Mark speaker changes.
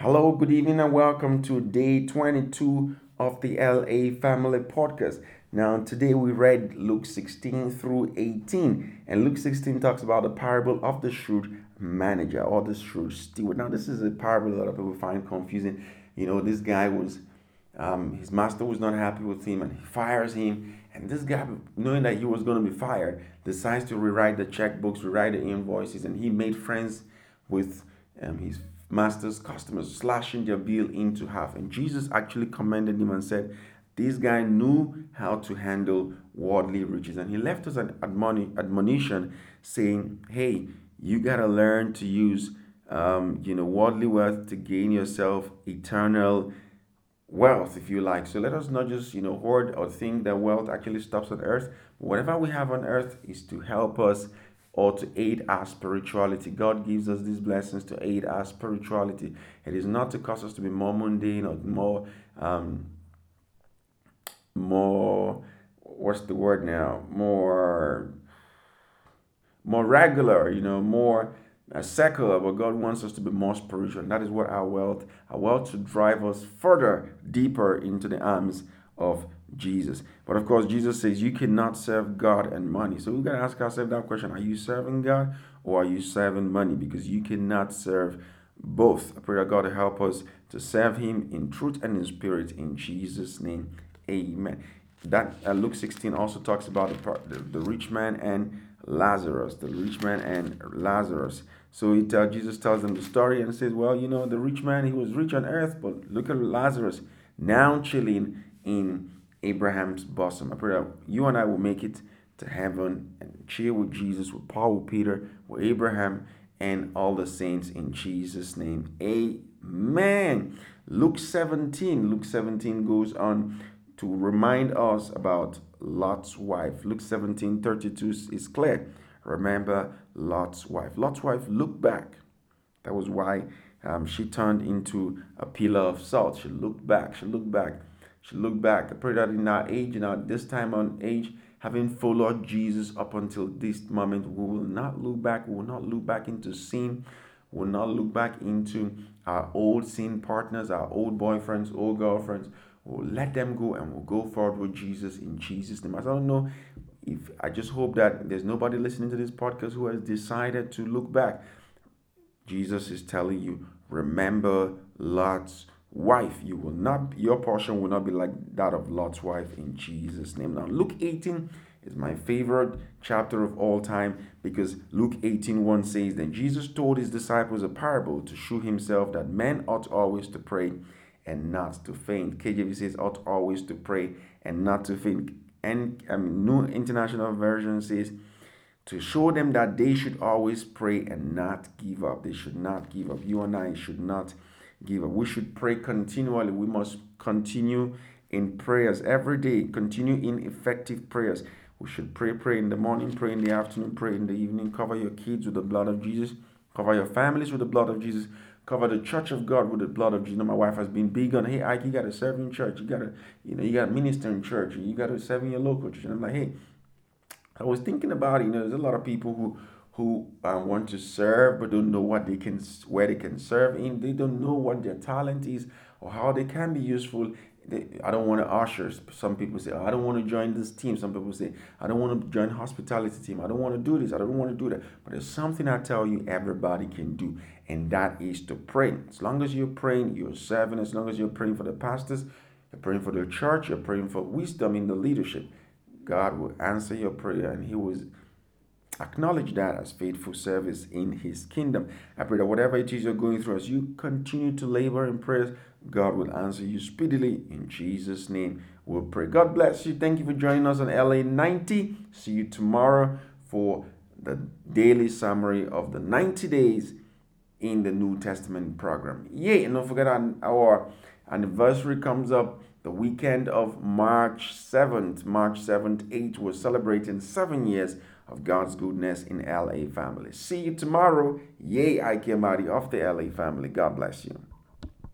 Speaker 1: Hello, good evening, and welcome to day 22 of the LA Family Podcast. Now, today we read Luke 16 through 18, and Luke 16 talks about the parable of the shrewd manager or the shrewd steward. Now, this is a parable a lot of people find confusing. You know, this guy was, um, his master was not happy with him and he fires him. And this guy, knowing that he was going to be fired, decides to rewrite the checkbooks, rewrite the invoices, and he made friends with um, his master's customers, slashing their bill into half. And Jesus actually commended him and said, This guy knew how to handle worldly riches. And he left us an admonition saying, Hey, you got to learn to use um, you know, worldly wealth to gain yourself eternal wealth, if you like. So let us not just, you know, hoard or think that wealth actually stops on earth. Whatever we have on earth is to help us or to aid our spirituality. God gives us these blessings to aid our spirituality. It is not to cause us to be more mundane or more, um, more, what's the word now? More, more regular, you know, more uh, secular, but God wants us to be more spiritual. And that is what our wealth, our wealth to drive us further, deeper into the arms of Jesus. But of course, Jesus says you cannot serve God and money. So we've got to ask ourselves that question Are you serving God or are you serving money? Because you cannot serve both. I pray that God will help us to serve Him in truth and in spirit. In Jesus' name, amen. That uh, Luke 16 also talks about the, the, the rich man and Lazarus, the rich man and Lazarus. So it, uh, Jesus tells them the story and says, Well, you know, the rich man, he was rich on earth, but look at Lazarus now chilling in Abraham's bosom. I pray that you and I will make it to heaven and cheer with Jesus, with Paul, with Peter, with Abraham, and all the saints in Jesus' name. Amen. Luke 17. Luke 17 goes on to remind us about Lot's wife. Luke 17 32 is clear. Remember Lot's wife. Lot's wife looked back. That was why um, she turned into a pillar of salt. She looked back. She looked back should look back. I pray that in our age, in our this time on age, having followed Jesus up until this moment, we will not look back. We will not look back into sin. We will not look back into our old sin partners, our old boyfriends, old girlfriends. We'll let them go and we'll go forward with Jesus in Jesus' name. I don't know if I just hope that there's nobody listening to this podcast who has decided to look back. Jesus is telling you, remember Lot's wife. You will not, your portion will not be like that of Lot's wife in Jesus' name. Now, Luke 18 is my favorite chapter of all time because Luke 18 1 says, Then Jesus told his disciples a parable to show himself that men ought always to pray and not to faint. KJV says, ought always to pray and not to faint. And I mean, New International Version says, to show them that they should always pray and not give up. They should not give up. You and I should not giver. We should pray continually. We must continue in prayers every day, continue in effective prayers. We should pray, pray in the morning, pray in the afternoon, pray in the evening. Cover your kids with the blood of Jesus. Cover your families with the blood of Jesus. Cover the church of God with the blood of Jesus. My wife has been big on, hey, Ike, you got to serve in church. You got to, you know, you got to minister in church. You got to serve in your local church. And I'm like, hey, I was thinking about, you know, there's a lot of people who who um, want to serve but don't know what they can where they can serve in. They don't know what their talent is or how they can be useful. They, i don't want to usher some people say oh, i don't want to join this team. Some people say i don't want to join hospitality team. I don't want to do this. I don't want to do that. But there's something i tell you everybody can do and that is to pray. As long as you're praying you're serving. As long as you're praying for the pastors you're praying for the church you're praying for wisdom in the leadership god will answer your prayer and he will Acknowledge that as faithful service in His kingdom. I pray that whatever it is you're going through, as you continue to labor in prayers, God will answer you speedily. In Jesus' name, we'll pray. God bless you. Thank you for joining us on LA 90. See you tomorrow for the daily summary of the 90 days in the New Testament program. Yay! And don't forget our anniversary comes up the weekend of March 7th. March 7th, 8, we're celebrating seven years of God's goodness in LA family. See you tomorrow. Yay, Ike Amadi of the LA family. God bless you.